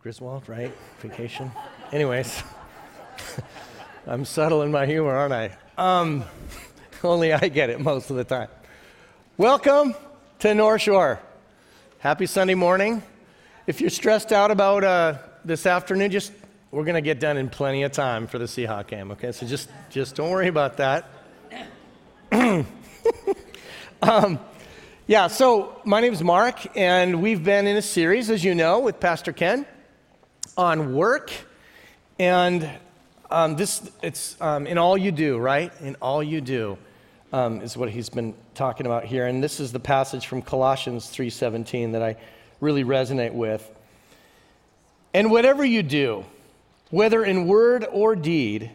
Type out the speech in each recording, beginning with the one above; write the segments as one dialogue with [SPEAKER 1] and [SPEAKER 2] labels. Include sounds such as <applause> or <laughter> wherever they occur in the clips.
[SPEAKER 1] Griswold, right? Vacation. Anyways, <laughs> I'm subtle in my humor, aren't I? Um, <laughs> only I get it most of the time. Welcome to North Shore. Happy Sunday morning. If you're stressed out about uh, this afternoon, just we're going to get done in plenty of time for the Seahawk game. Okay, so just just don't worry about that. <clears throat> um, yeah, so my name is Mark, and we've been in a series, as you know, with Pastor Ken on work. And um, this, it's um, in all you do, right? In all you do um, is what he's been talking about here. And this is the passage from Colossians 3.17 that I really resonate with. And whatever you do, whether in word or deed,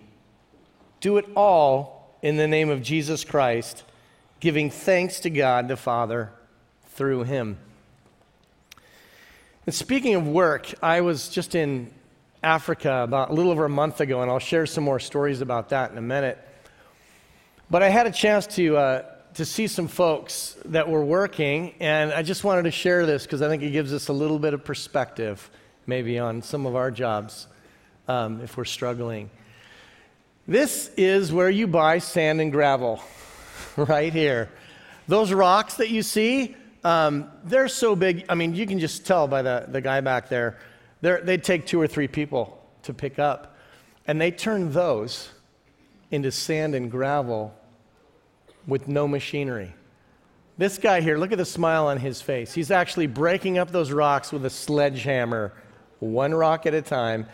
[SPEAKER 1] do it all in the name of Jesus Christ giving thanks to God the Father through him. And speaking of work, I was just in Africa about a little over a month ago, and I'll share some more stories about that in a minute. But I had a chance to, uh, to see some folks that were working, and I just wanted to share this because I think it gives us a little bit of perspective, maybe, on some of our jobs um, if we're struggling. This is where you buy sand and gravel. <laughs> right here. Those rocks that you see, um, they're so big. I mean, you can just tell by the, the guy back there. they take two or three people to pick up. And they turn those into sand and gravel with no machinery. This guy here, look at the smile on his face. He's actually breaking up those rocks with a sledgehammer, one rock at a time.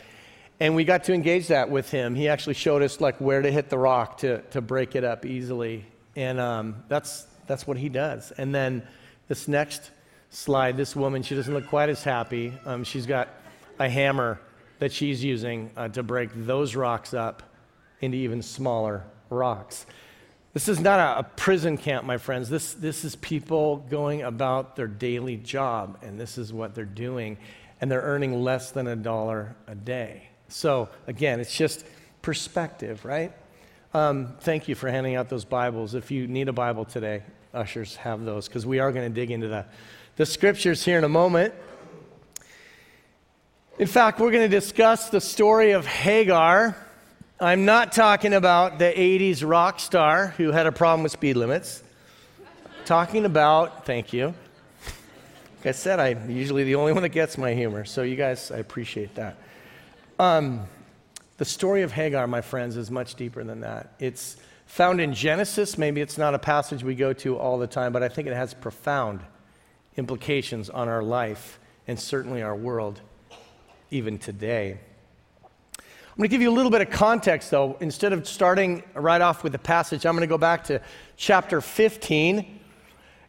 [SPEAKER 1] And we got to engage that with him. He actually showed us like where to hit the rock to, to break it up easily. And um, that's, that's what he does. And then this next slide, this woman, she doesn't look quite as happy. Um, she's got a hammer that she's using uh, to break those rocks up into even smaller rocks. This is not a, a, prison camp, my friends. This, this is people going about their daily job, and this is what they're doing. And they're earning less than a dollar a day. So, again, it's just perspective, right? Um, thank you for handing out those Bibles. If you need a Bible today, ushers have those because we are going to dig into the, the scriptures here in a moment. In fact, we're going to discuss the story of Hagar. I'm not talking about the 80s rock star who had a problem with speed limits. talking about, thank you. Like I said, I'm usually the only one that gets my humor, so you guys, I appreciate that. Um, the story of Hagar, my friends, is much deeper than that. It's found in Genesis. Maybe it's not a passage we go to all the time, but I think it has profound implications on our life and certainly our world, even today. I'm going to give you a little bit of context, though. Instead of starting right off with the passage, I'm going to go back to chapter 15.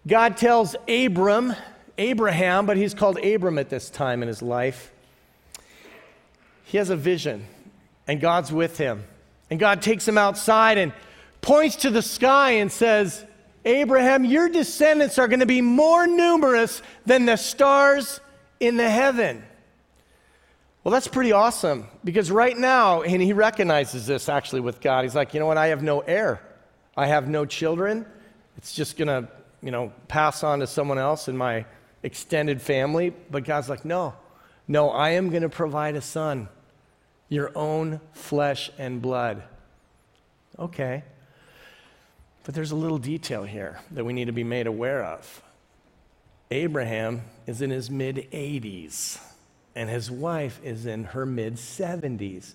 [SPEAKER 1] God tells Abram, Abraham, but he's called Abram at this time in his life. He has a vision and God's with him. And God takes him outside and points to the sky and says, Abraham, your descendants are going to be more numerous than the stars in the heaven. Well, that's pretty awesome because right now, and he recognizes this actually with God. He's like, you know what? I have no heir, I have no children. It's just going to, you know, pass on to someone else in my extended family. But God's like, no, no, I am going to provide a son your own flesh and blood. Okay. But there's a little detail here that we need to be made aware of. Abraham is in his mid 80s, and his wife is in her mid 70s.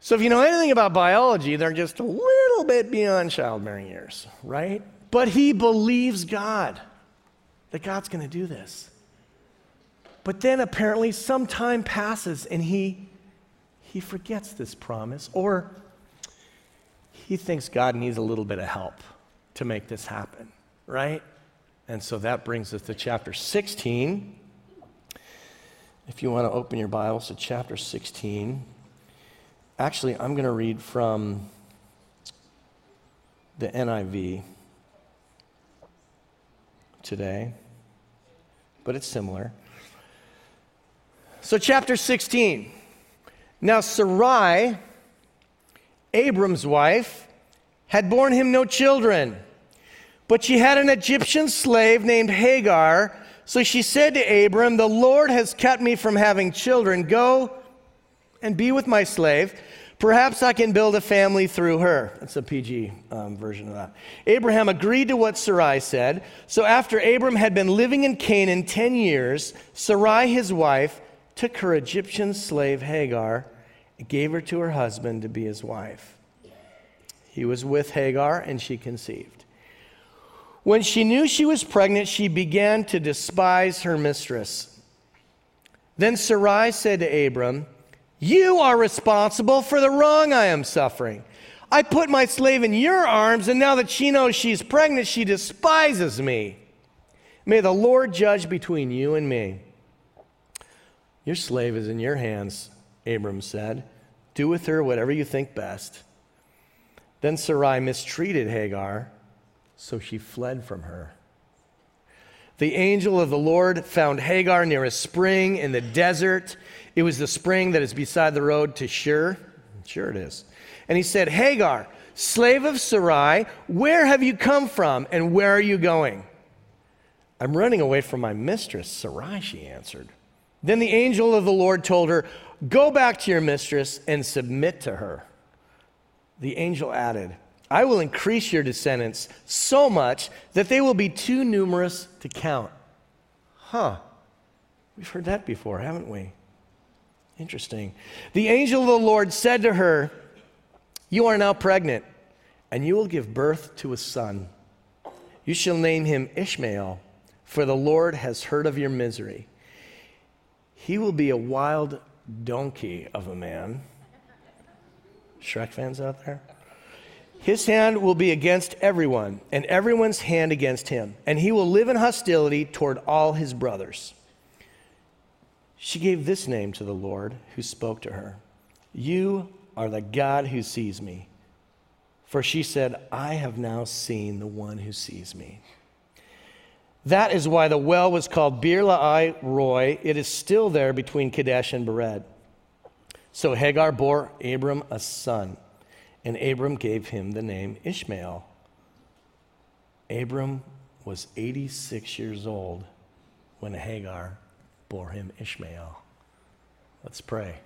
[SPEAKER 1] So, if you know anything about biology, they're just a little bit beyond childbearing years, right? But he believes God, that God's going to do this. But then apparently some time passes and he he forgets this promise, or he thinks God needs a little bit of help to make this happen, right? And so that brings us to chapter 16. If you want to open your Bibles to chapter 16, actually, I'm going to read from the NIV today, but it's similar. So, chapter 16. Now, Sarai, Abram's wife, had borne him no children, but she had an Egyptian slave named Hagar. So she said to Abram, The Lord has kept me from having children. Go and be with my slave. Perhaps I can build a family through her. That's a PG um, version of that. Abraham agreed to what Sarai said. So after Abram had been living in Canaan 10 years, Sarai, his wife, took her Egyptian slave Hagar and gave her to her husband to be his wife. He was with Hagar and she conceived. When she knew she was pregnant, she began to despise her mistress. Then Sarai said to Abram, you are responsible for the wrong I am suffering. I put my slave in your arms, and now that she knows she's pregnant, she despises me. May the Lord judge between you and me. Your slave is in your hands, Abram said. Do with her whatever you think best. Then Sarai mistreated Hagar, so she fled from her. The angel of the Lord found Hagar near a spring in the desert. It was the spring that is beside the road to Shur. Sure, it is. And he said, Hagar, slave of Sarai, where have you come from and where are you going? I'm running away from my mistress, Sarai, she answered. Then the angel of the Lord told her, Go back to your mistress and submit to her. The angel added, I will increase your descendants so much that they will be too numerous to count. Huh. We've heard that before, haven't we? Interesting. The angel of the Lord said to her, You are now pregnant, and you will give birth to a son. You shall name him Ishmael, for the Lord has heard of your misery. He will be a wild donkey of a man. Shrek fans out there? His hand will be against everyone, and everyone's hand against him, and he will live in hostility toward all his brothers. She gave this name to the Lord who spoke to her You are the God who sees me. For she said, I have now seen the one who sees me. That is why the well was called Beer Lahai Roi. It is still there between Kadesh and Bered. So Hagar bore Abram a son, and Abram gave him the name Ishmael. Abram was 86 years old when Hagar bore him Ishmael. Let's pray.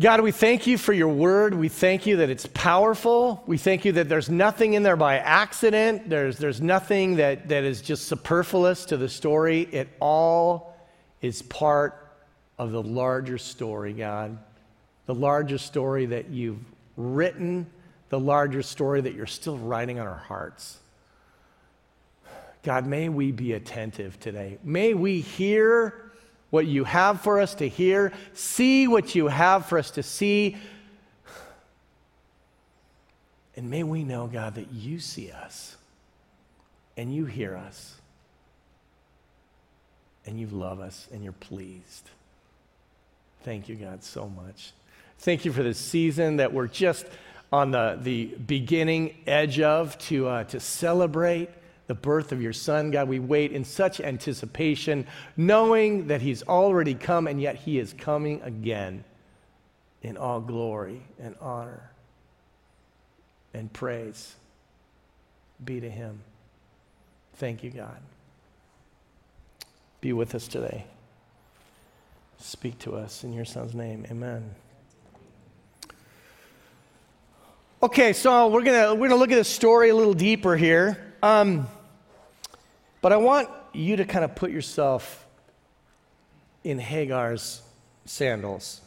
[SPEAKER 1] God, we thank you for your word. We thank you that it's powerful. We thank you that there's nothing in there by accident. There's, there's nothing that, that is just superfluous to the story. It all is part of the larger story, God. The larger story that you've written, the larger story that you're still writing on our hearts. God, may we be attentive today. May we hear what you have for us to hear, see what you have for us to see. And may we know, God, that you see us and you hear us and you love us and you're pleased. Thank you, God, so much. Thank you for this season that we're just on the, the beginning edge of to, uh, to celebrate the birth of your son. God, we wait in such anticipation, knowing that he's already come and yet he is coming again in all glory and honor and praise be to him. Thank you, God. Be with us today. Speak to us in your son's name. Amen. Okay, so we're gonna we're gonna look at the story a little deeper here. Um, but I want you to kind of put yourself in Hagar's sandals.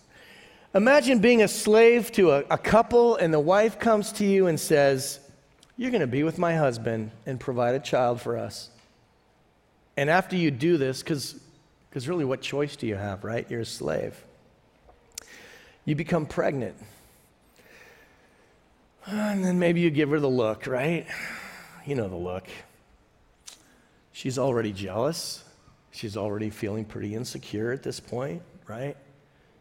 [SPEAKER 1] Imagine being a slave to a, a couple, and the wife comes to you and says, You're going to be with my husband and provide a child for us. And after you do this, because really, what choice do you have, right? You're a slave. You become pregnant. And then maybe you give her the look, right? You know the look. She's already jealous. She's already feeling pretty insecure at this point, right?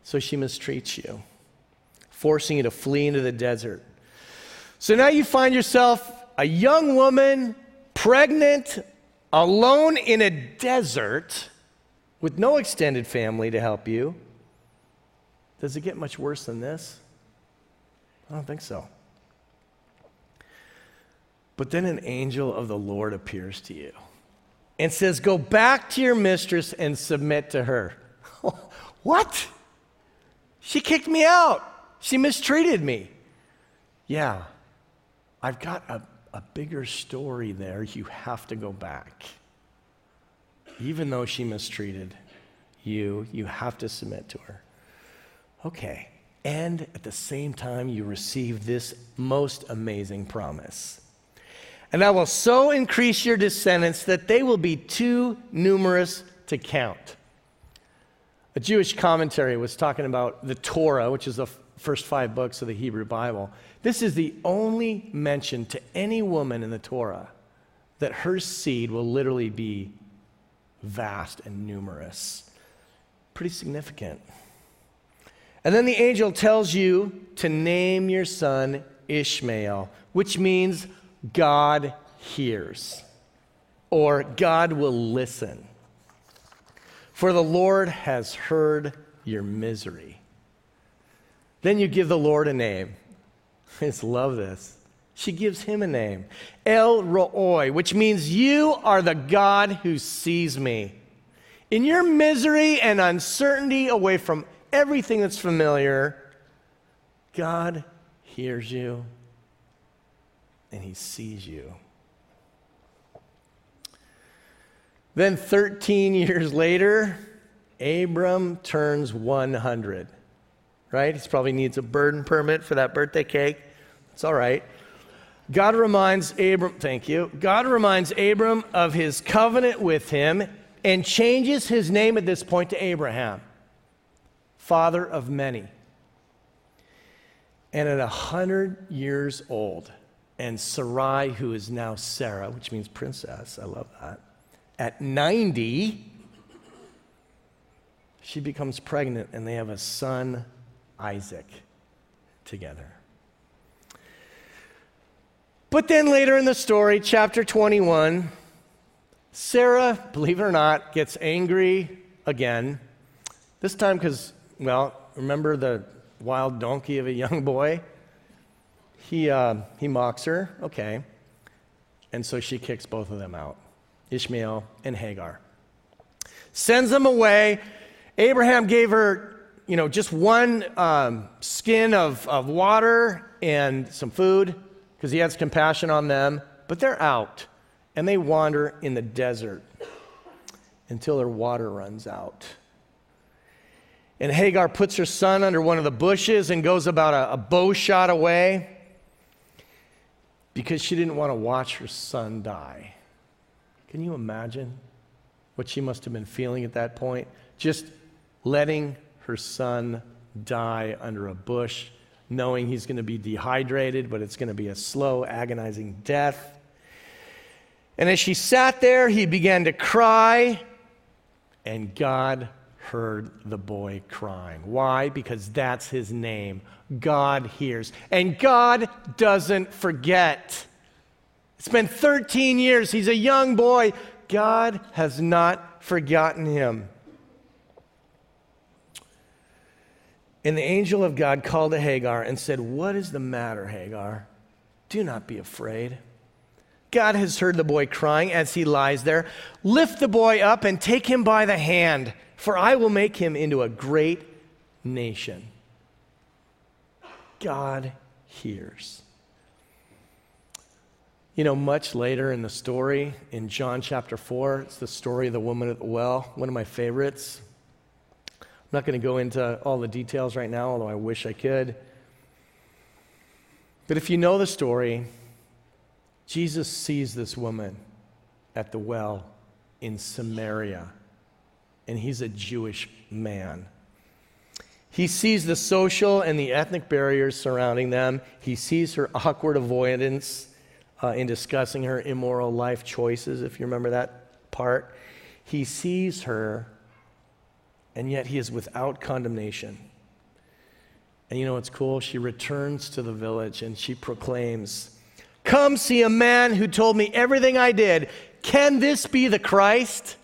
[SPEAKER 1] So she mistreats you, forcing you to flee into the desert. So now you find yourself a young woman, pregnant, alone in a desert with no extended family to help you. Does it get much worse than this? I don't think so. But then an angel of the Lord appears to you. And says, Go back to your mistress and submit to her. <laughs> what? She kicked me out. She mistreated me. Yeah, I've got a, a bigger story there. You have to go back. Even though she mistreated you, you have to submit to her. Okay. And at the same time, you receive this most amazing promise. And I will so increase your descendants that they will be too numerous to count. A Jewish commentary was talking about the Torah, which is the first five books of the Hebrew Bible. This is the only mention to any woman in the Torah that her seed will literally be vast and numerous. Pretty significant. And then the angel tells you to name your son Ishmael, which means God hears or God will listen. For the Lord has heard your misery. Then you give the Lord a name. I <laughs> just love this. She gives him a name El Roi, which means you are the God who sees me. In your misery and uncertainty away from everything that's familiar, God hears you and he sees you. Then 13 <laughs> years later, Abram turns 100. Right? He probably needs a burden permit for that birthday cake. It's all right. God reminds Abram, thank you. God reminds Abram of his covenant with him and changes his name at this point to Abraham, father of many. And at a 100 years old, and Sarai, who is now Sarah, which means princess, I love that, at 90, she becomes pregnant and they have a son, Isaac, together. But then later in the story, chapter 21, Sarah, believe it or not, gets angry again. This time because, well, remember the wild donkey of a young boy? He, uh, he mocks her, okay. And so she kicks both of them out Ishmael and Hagar. Sends them away. Abraham gave her, you know, just one um, skin of, of water and some food because he has compassion on them. But they're out and they wander in the desert until their water runs out. And Hagar puts her son under one of the bushes and goes about a, a bow shot away because she didn't want to watch her son die. Can you imagine what she must have been feeling at that point? Just letting her son die under a bush, knowing he's going to be dehydrated, but it's going to be a slow, agonizing death. And as she sat there, he began to cry, and God heard the boy crying. Why? Because that's his name. God hears. And God doesn't forget. It's been 13 years. He's a young boy. God has not forgotten him. And the angel of God called to Hagar and said, What is the matter, Hagar? Do not be afraid. God has heard the boy crying as he lies there. Lift the boy up and take him by the hand for I will make him into a great nation. God hears. You know, much later in the story, in John chapter 4, it's the story of the woman at the well, one of my favorites. I'm not going to go into all the details right now, although I wish I could. But if you know the story, Jesus sees this woman at the well in Samaria and he's a Jewish man. He sees the social and the ethnic barriers surrounding them. He sees her awkward avoidance uh, in discussing her immoral life choices, if you remember that part. He sees her, and yet he is without condemnation. And you know what's cool? She returns to the village and she proclaims, Come see a man who told me everything I did. Can this be the Christ?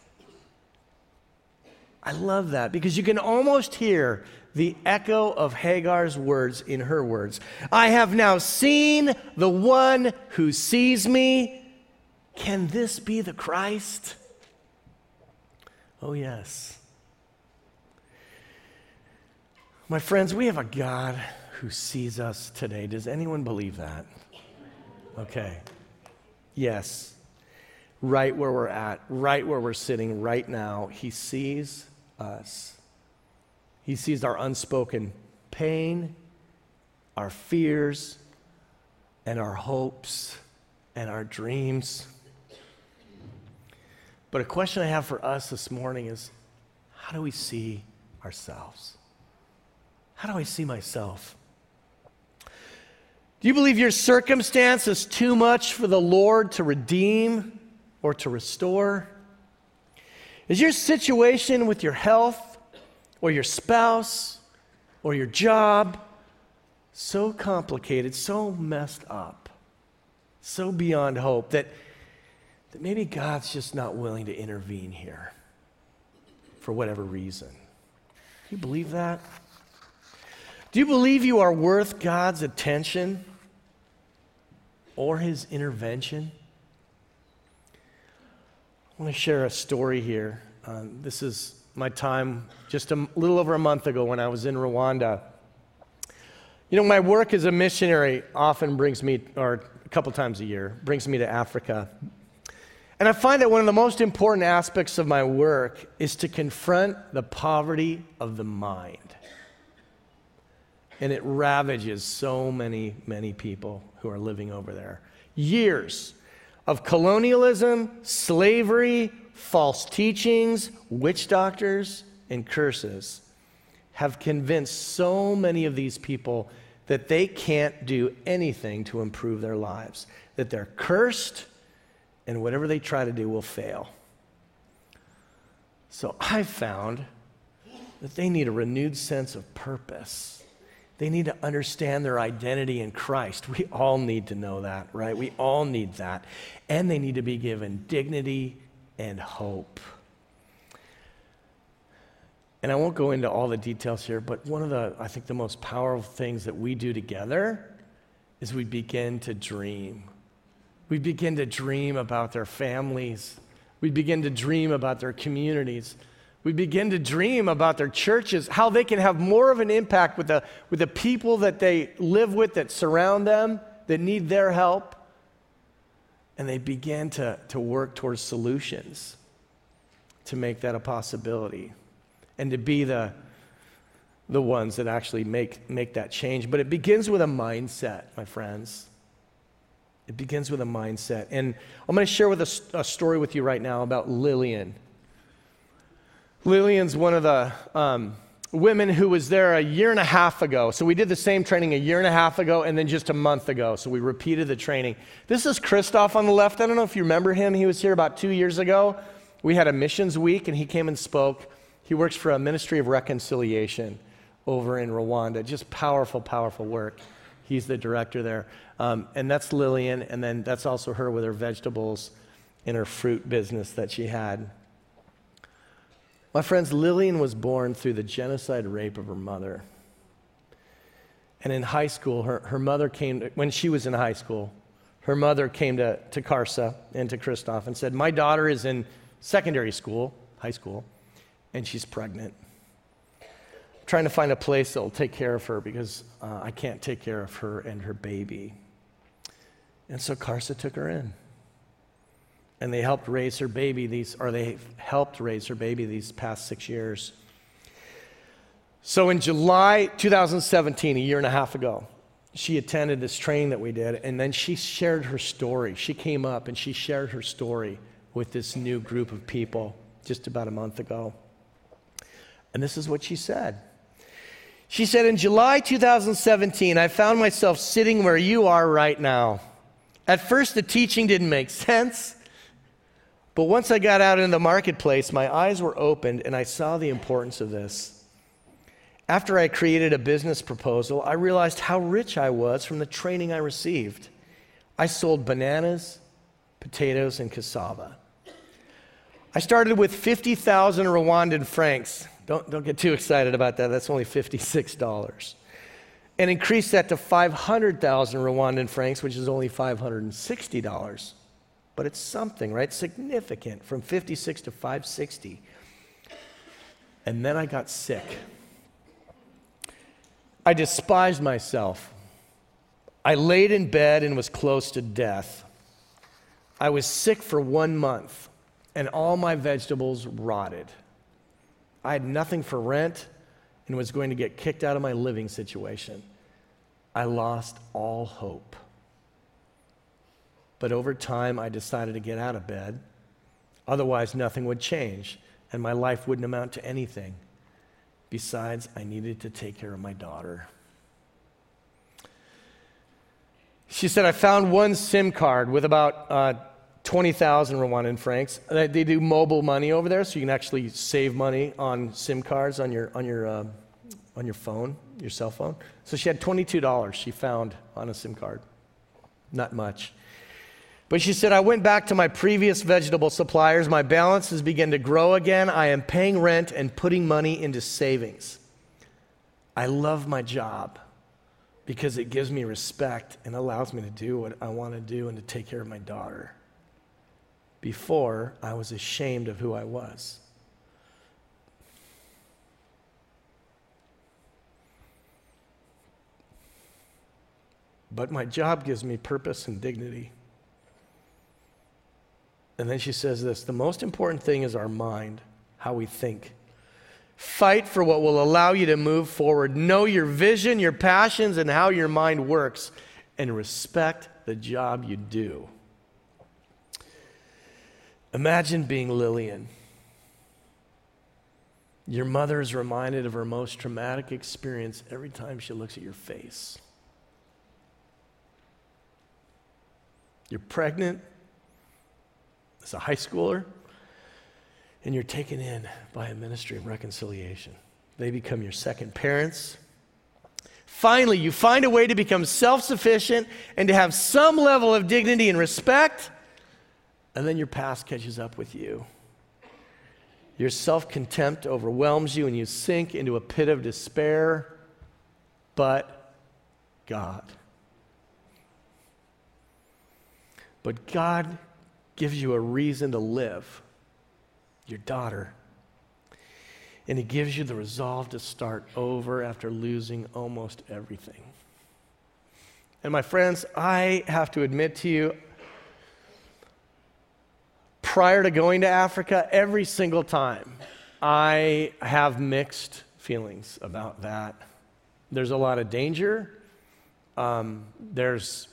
[SPEAKER 1] I love that because you can almost hear the echo of Hagar's words in her words. I have now seen the one who sees me. Can this be the Christ? Oh, yes. My friends, we have a God who sees us today. Does anyone believe that? Okay. Yes. Right where we're at, right where we're sitting right now, He sees us. He sees our unspoken pain, our fears, and our hopes and our dreams. But a question I have for us this morning is how do we see ourselves? How do I see myself? Do you believe your circumstance is too much for the Lord to redeem or to restore? Is your situation with your health or your spouse or your job so complicated, so messed up, so beyond hope that, that maybe God's just not willing to intervene here for whatever reason? Do you believe that? Do you believe you are worth God's attention or his intervention? I want to share a story here. Um, this is my time just a little over a month ago when I was in Rwanda. You know, my work as a missionary often brings me, or a couple times a year, brings me to Africa. And I find that one of the most important aspects of my work is to confront the poverty of the mind. And it ravages so many, many people who are living over there. Years of colonialism, slavery, false teachings, witch doctors, and curses have convinced so many of these people that they can't do anything to improve their lives, that they're cursed, and whatever they try to do will fail. So I found that they need a renewed sense of purpose they need to understand their identity in Christ. We all need to know that, right? We all need that. And they need to be given dignity and hope. And I won't go into all the details here, but one of the, I think, the most powerful things that we do together is we begin to dream. We begin to dream about their families. We begin to dream about their communities. We begin to dream about their churches, how they can have more of an impact with the, with the people that they live with, that surround them, that need their help. And they begin to, to work towards solutions to make that a possibility and to be the, the ones that actually make, make that change. But it begins with a mindset, my friends. It begins with a mindset. And I'm going to share with a, a story with you right now about Lillian. Lillian's one of the um, women who was there a year and a half ago. So we did the same training a year and a half ago and then just a month ago. So we repeated the training. This is Christoph on the left. I don't know if you remember him. He was here about two years ago. We had a missions week and he came and spoke. He works for a ministry of reconciliation over in Rwanda. Just powerful, powerful work. He's the director there. Um, and that's Lillian, and then that's also her with her vegetables and her fruit business that she had. My friends, Lillian was born through the genocide rape of her mother. And in high school, her, her mother came, to, when she was in high school, her mother came to, to CARSA and to Christoph and said, My daughter is in secondary school, high school, and she's pregnant. I'm trying to find a place that will take care of her because uh, I can't take care of her and her baby. And so CARSA took her in and they helped raise her baby these, or they helped raise her baby these past six years. So in July 2017, a year and a half ago, she attended this training that we did, and then she shared her story. She came up and she shared her story with this new group of people just about a month ago. And this is what she said. She said, In July 2017, I found myself sitting where you are right now. At first, the teaching didn't make sense. But once I got out into the marketplace, my eyes were opened and I saw the importance of this. After I created a business proposal, I realized how rich I was from the training I received. I sold bananas, potatoes, and cassava. I started with 50,000 Rwandan francs. Don't, don't get too excited about that, that's only $56. And increased that to 500,000 Rwandan francs, which is only $560 but it's something, right? Significant from 56 to 560. And then I got sick. I despised myself. I laid in bed and was close to death. I was sick for one month, and all my vegetables rotted. I had nothing for rent and was going to get kicked out of my living situation. I lost all hope. But over time, I decided to get out of bed. Otherwise, nothing would change, and my life wouldn't amount to anything. Besides, I needed to take care of my daughter. She said, I found one SIM card with about uh, 20,000 Rwandan francs. They do mobile money over there, so you can actually save money on SIM cards on your, on your, uh, on your phone, your cell phone. So she had $22 she found on a SIM card. Not much. But she said, I went back to my previous vegetable suppliers. My balance has begun to grow again. I am paying rent and putting money into savings. I love my job because it gives me respect and allows me to do what I want to do and to take care of my daughter. Before, I was ashamed of who I was. But my job gives me purpose and dignity. And then she says this the most important thing is our mind, how we think. Fight for what will allow you to move forward. Know your vision, your passions, and how your mind works, and respect the job you do. Imagine being Lillian. Your mother is reminded of her most traumatic experience every time she looks at your face. You're pregnant as a high schooler, and you're taken in by a ministry of reconciliation. They become your second parents. Finally, you find a way to become self sufficient and to have some level of dignity and respect, and then your past catches up with you. Your self contempt overwhelms you, and you sink into a pit of despair, but God. But God gives you a reason to live, your daughter. And He gives you the resolve to start over after losing almost everything. And my friends, I have to admit to you, prior to going to Africa, every single time, I have mixed feelings about that. There's a lot of danger. Um, there's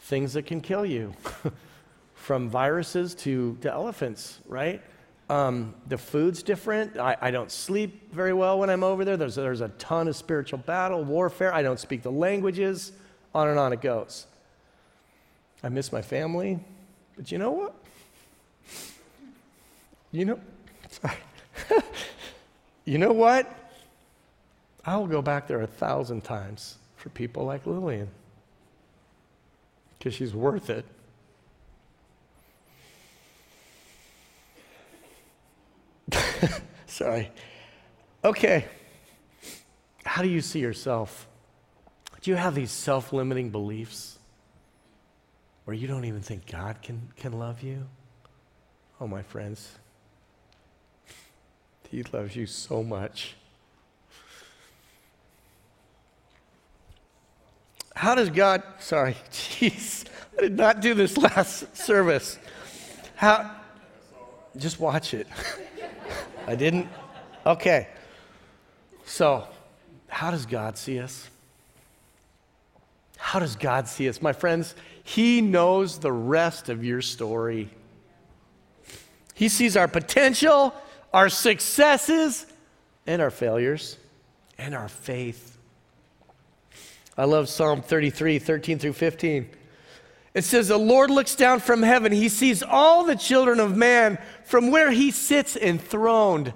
[SPEAKER 1] things that can kill you. <laughs> from viruses to, to elephants, right? Um, the food's different. I, I, don't sleep very well when I'm over there. There's, there's a ton of spiritual battle, warfare. I don't speak the languages. On and on it goes. I miss my family. But you know what? You know, <laughs> you know what? I will go back there a thousand times for people like Lillian because she's worth it. <laughs> Sorry. Okay. How do you see yourself? Do you have these self limiting beliefs where you don't even think God can, can love you? Oh, my friends, He loves you so much. How does God, sorry, <laughs> jeez, I did not do this last <laughs> service. How, just watch it. I didn't? Okay. So, how does God see us? How does God see us? My friends, He knows the rest of your story. He sees our potential, our successes, and our failures, and our faith. I love Psalm 33, 13 through 15. It says, The Lord looks down from heaven. He sees all the children of man from where he sits enthroned.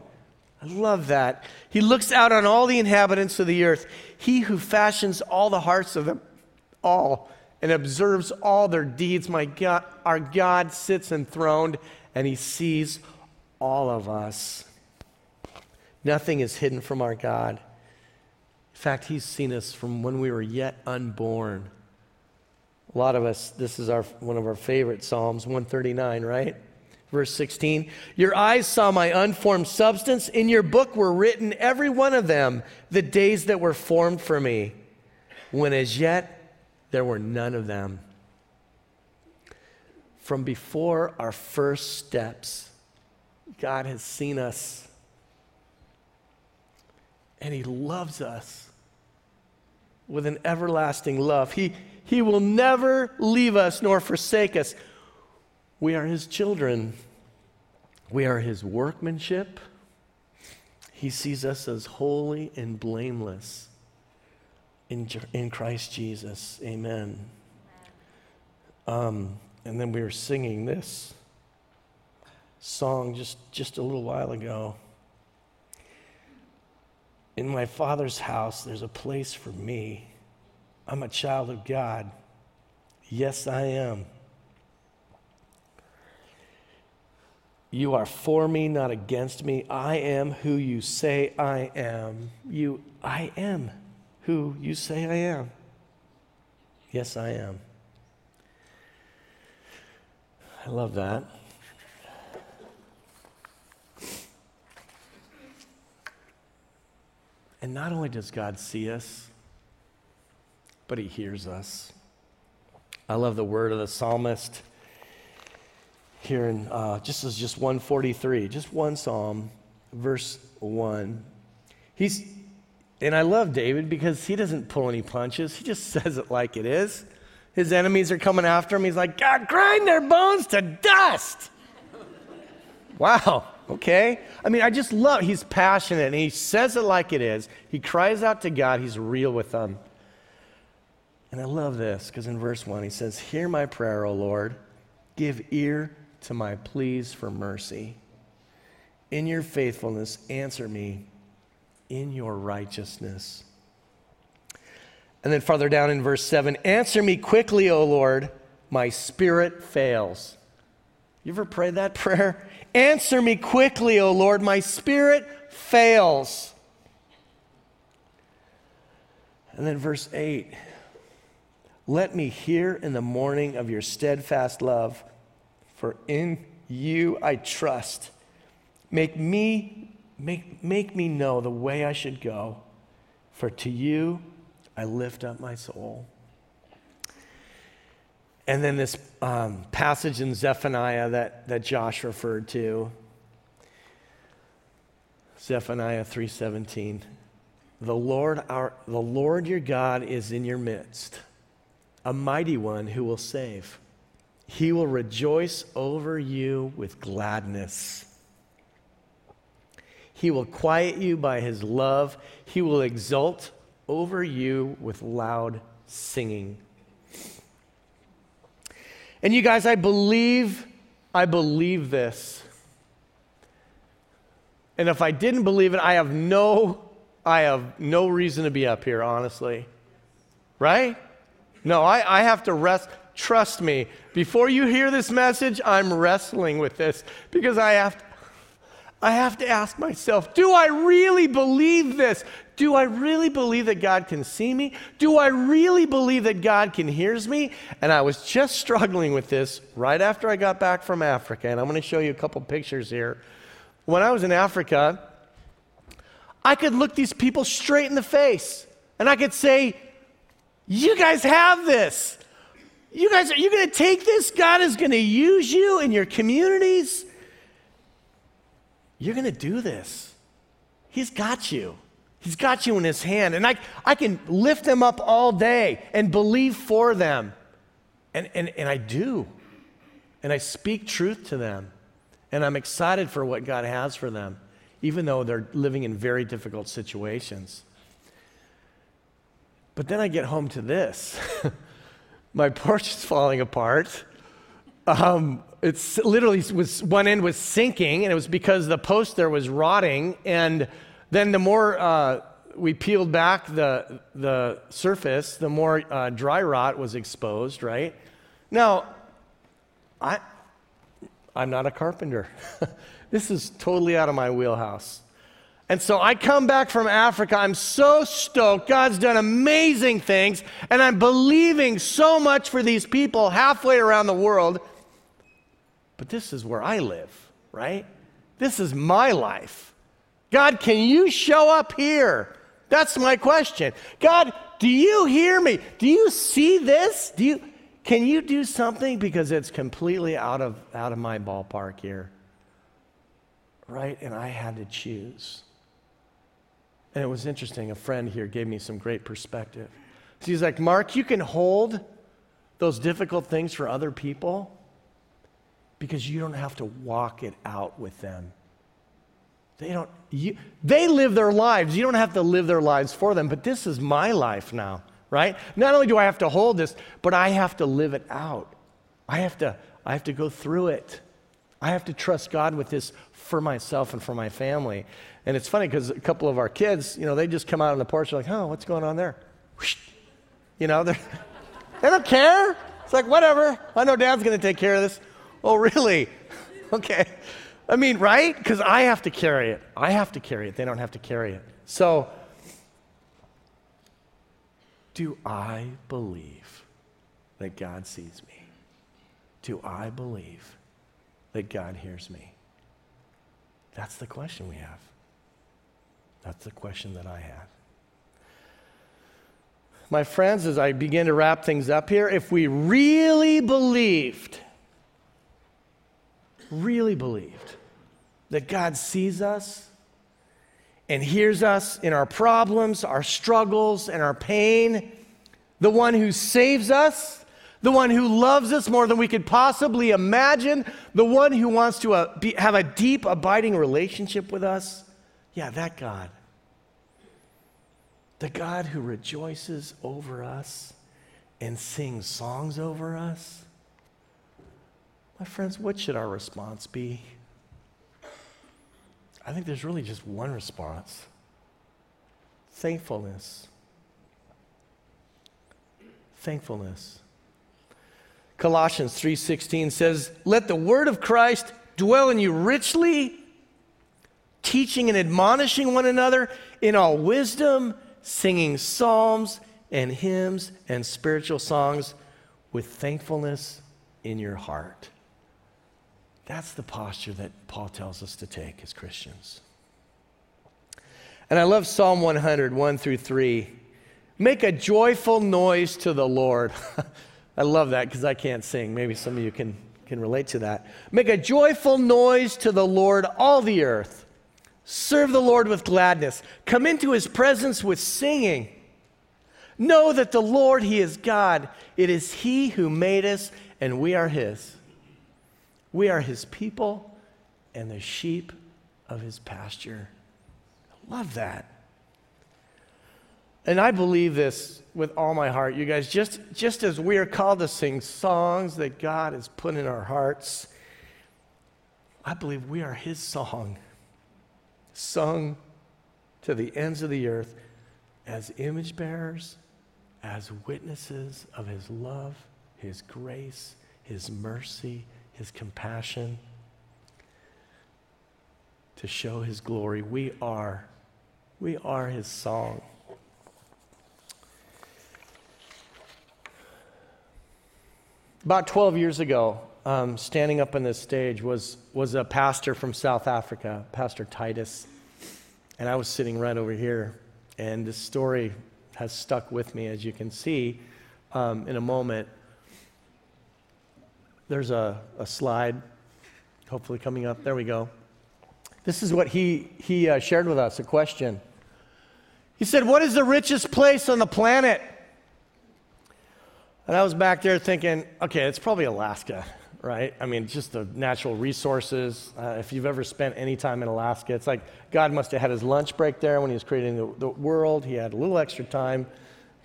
[SPEAKER 1] I love that. He looks out on all the inhabitants of the earth. He who fashions all the hearts of them all and observes all their deeds. My God, our God sits enthroned and he sees all of us. Nothing is hidden from our God. In fact, he's seen us from when we were yet unborn. A lot of us, this is our, one of our favorite Psalms, 139, right? Verse 16, your eyes saw my unformed substance. In your book were written, every one of them, the days that were formed for me, when as yet there were none of them. From before our first steps, God has seen us and He loves us with an everlasting love. He, he will never leave us nor forsake us. We are His children, we are His workmanship. He sees us as holy and blameless in, in Christ Jesus. Amen. Um, and then we were singing this song just, just a little while ago. In my Father's house, there's a place for me. I'm a child of God. Yes, I am. You are for me, not against me. I am who you say I am. You, I am who you say I am. Yes, I am. I love that. And not only does God see us, but He hears us. I love the word of the psalmist here in uh, just as just 143, just one psalm, verse 1. He's, and I love David because he doesn't pull any punches, he just <laughs> says it like it is. His enemies are coming after him. He's like, God, grind their bones to dust. <laughs> wow, okay. I mean, I just love, he's passionate and he says it like it is. He cries out to God, he's real with them. And I love this because in verse 1 he says, Hear my prayer, O Lord. Give ear to my pleas for mercy. In your faithfulness, answer me in your righteousness. And then farther down in verse 7 Answer me quickly, O Lord, my spirit fails. You ever prayed that <laughs> prayer? Answer me quickly, O Lord, my spirit fails. And then verse 8 Let me hear in the morning of your steadfast love, for in you I trust. Make me, make, make me know the way I should go, for to you I lift up my soul. And then this um, passage in Zephaniah that, that Josh referred to, Zephaniah 3:17. The Lord our the Lord your God is in your midst, a mighty one who will save. He will rejoice over you with gladness. He will quiet you by his love. He will exult over you with loud singing. And you guys, I believe, I believe this. And if I didn't believe it, I have no, I have no reason to be up here, honestly. Right? No, I, I have to rest. Trust me, before you hear this message, I'm wrestling with this because I have to, I have to ask myself, do I really believe this? Do I really believe that God can see me? Do I really believe that God can hear me? And I was just <laughs> struggling with this right after I got back from Africa. And I'm going to show you a couple pictures here. When I was in Africa, I could look these people straight in the face and I could say, You guys have this. You guys, are you going to take this? God is going to use you in your communities. You're going to do this. He's got you. He's got you in his hand. And I, I can lift them up all day and believe for them. And, and, and I do. And I speak truth to them. And I'm excited for what God has for them, even though they're living in very difficult situations. But then I get home to this <laughs> my porch is falling apart. Um, it's literally was one end was sinking, and it was because the post there was rotting. And then the more uh, we peeled back the the surface, the more uh, dry rot was exposed. Right now, I I'm not a carpenter. <laughs> this is totally out of my wheelhouse. And so I come back from Africa. I'm so stoked. God's done amazing things. And I'm believing so much for these people halfway around the world. but this is where I live, right? This is my life. God, can you show up here? That's my question. God, do you hear me? Do you see this? Do you can you do something because it's completely out of out of my ballpark here? Right? And I had to choose. And it was interesting. A friend here gave me some great perspective. So he's like, Mark, you can hold those difficult things for other people because you don't have to walk it out with them. They don't, you, they live their lives. You don't have to live their lives for them, but this is my life now, right? Not only do I have to hold this, but I have to live it out. I have to, I have to go through it. I have to trust God with this for myself and for my family. And it's funny because a couple of our kids, you know, they just come out on the porch, like, oh, what's going on there? You know, <laughs> they don't care. It's like, whatever. I know dad's going to take care of this. Oh, really? <laughs> Okay. I mean, right? Because I have to carry it. I have to carry it. They don't have to carry it. So, do I believe that God sees me? Do I believe that God hears me? That's the question we have. That's the question that I have. My friends, as I begin to wrap things up here, if we really believed, really believed that God sees us and hears us in our problems, our struggles, and our pain, the one who saves us, the one who loves us more than we could possibly imagine, the one who wants to uh, be, have a deep, abiding relationship with us, yeah, that God. The God who rejoices over us and sings songs over us. My friends, what should our response be? I think there's really just one response thankfulness. Thankfulness. Colossians 3:16 says, "Let the word of Christ dwell in you richly, teaching and admonishing one another in all wisdom, singing psalms and hymns and spiritual songs with thankfulness in your heart." That's the posture that Paul tells us to take as Christians. And I love Psalm 100, 1 through 3. Make a joyful noise to the Lord. <laughs> I love that because I can't sing. Maybe some of you can, can relate to that. Make a joyful noise to the Lord, all the earth. Serve the Lord with gladness. Come into his presence with singing. Know that the Lord, he is God. It is he who made us, and we are his. We are his people and the sheep of his pasture. I love that. And I believe this with all my heart, you guys. Just, just as we are called to sing songs that God has put in our hearts, I believe we are His song, sung to the ends of the earth as image bearers, as witnesses of His love, His grace, His mercy, His compassion, to show His glory. We are, we are His song. About 12 years ago, um, standing up on this stage was, was a pastor from South Africa, Pastor Titus. And I was sitting right over here. And this story has stuck with me, as you can see um, in a moment. There's a, a slide, hopefully coming up. There we go. This is what he, he uh, shared with us a question. He said, What is the richest place on the planet? And I was back there thinking, okay, it's probably Alaska, right? I mean, just the natural resources. Uh, if you've ever spent any time in Alaska, it's like God must have had his lunch break there when he was creating the, the world. He had a little extra time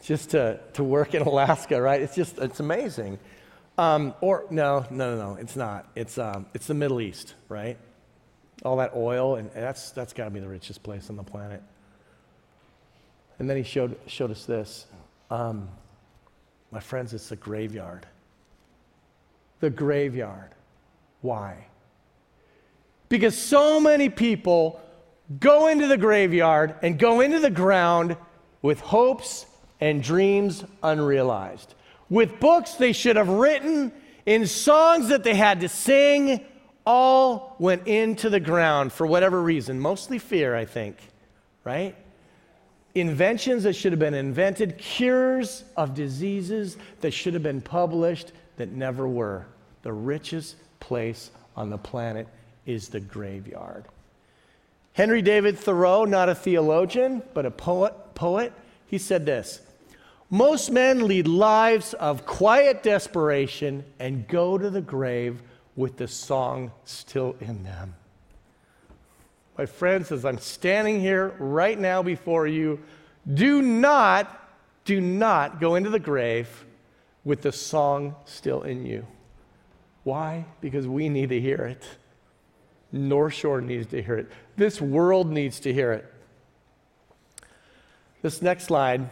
[SPEAKER 1] just to, to work in <laughs> Alaska, right? It's just, it's amazing. Um, or, no, no, no, no, it's not. It's, um, it's the Middle East, right? All that oil, and that's, that's got to be the richest place on the planet. And then he showed, showed us this. Um, my friends, it's the graveyard. The graveyard. Why? Because so many people go into the graveyard and go into the ground with hopes and dreams unrealized, with books they should have written, in songs that they had to sing, all went into the ground for whatever reason, mostly fear, I think, right? Inventions that should have been invented, cures of diseases that should have been published that never were. The richest place on the planet is the graveyard. Henry David Thoreau, not a theologian, but a poet, poet, he said this Most men lead lives of quiet desperation and go to the grave with the song still in them. My friends, as I'm standing here right now before you, do not, do not go into the grave with the song still in you. Why? Because we need to hear it. North Shore needs to hear it. This world needs to hear it. This next slide.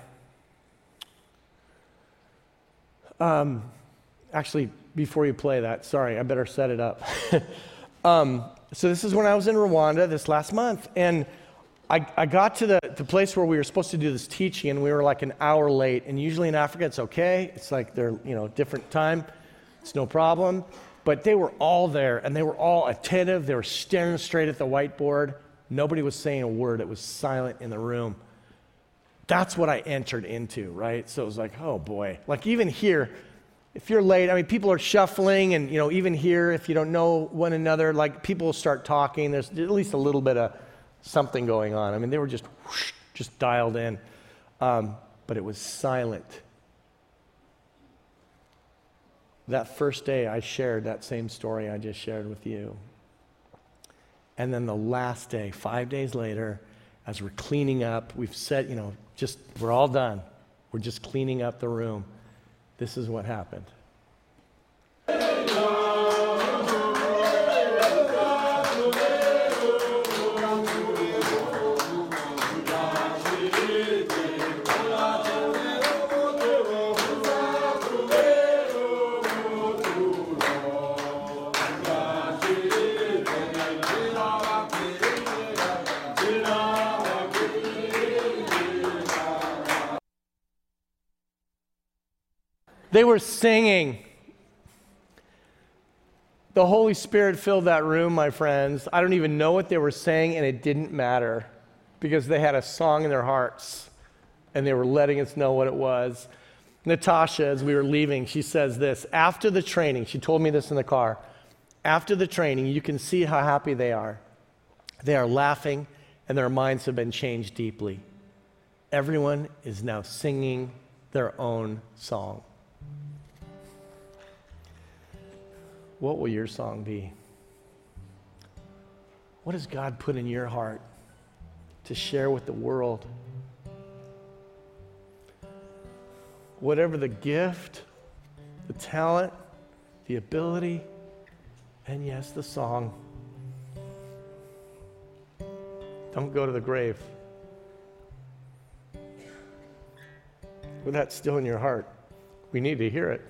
[SPEAKER 1] Um, actually, before you play that, sorry, I better set it up. <laughs> um, so, this is when I was in Rwanda this last month. And I, I got to the, the place where we were supposed to do this teaching, and we were like an hour late. And usually in Africa, it's okay. It's like they're, you know, different time. It's no problem. But they were all there, and they were all attentive. They were staring straight at the whiteboard. Nobody was saying a word. It was silent in the room. That's what I entered into, right? So it was like, oh boy. Like even here, if you're late, I mean, people are shuffling, and you know, even here, if you don't know one another, like people start talking. There's at least a little bit of something going on. I mean, they were just whoosh, just dialed in, um, but it was silent. That first day, I shared that same story I just shared with you. And then the last day, five days later, as we're cleaning up, we've said, you know, just, we're all done. We're just cleaning up the room. This is what happened. They were singing. The Holy Spirit filled that room, my friends. I don't even know what they were saying, and it didn't matter because they had a song in their hearts and they were letting us know what it was. Natasha, as we were leaving, she says this after the training, she told me this in the car. After the training, you can see how happy they are. They are laughing, and their minds have been changed deeply. Everyone is now singing their own song. What will your song be? What has God put in your heart to share with the world? Whatever the gift, the talent, the ability, and yes, the song. Don't go to the grave. With that still in your heart, we need to hear it.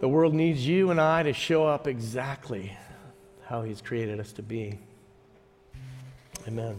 [SPEAKER 1] The world needs you and I to show up exactly how He's created us to be. Amen.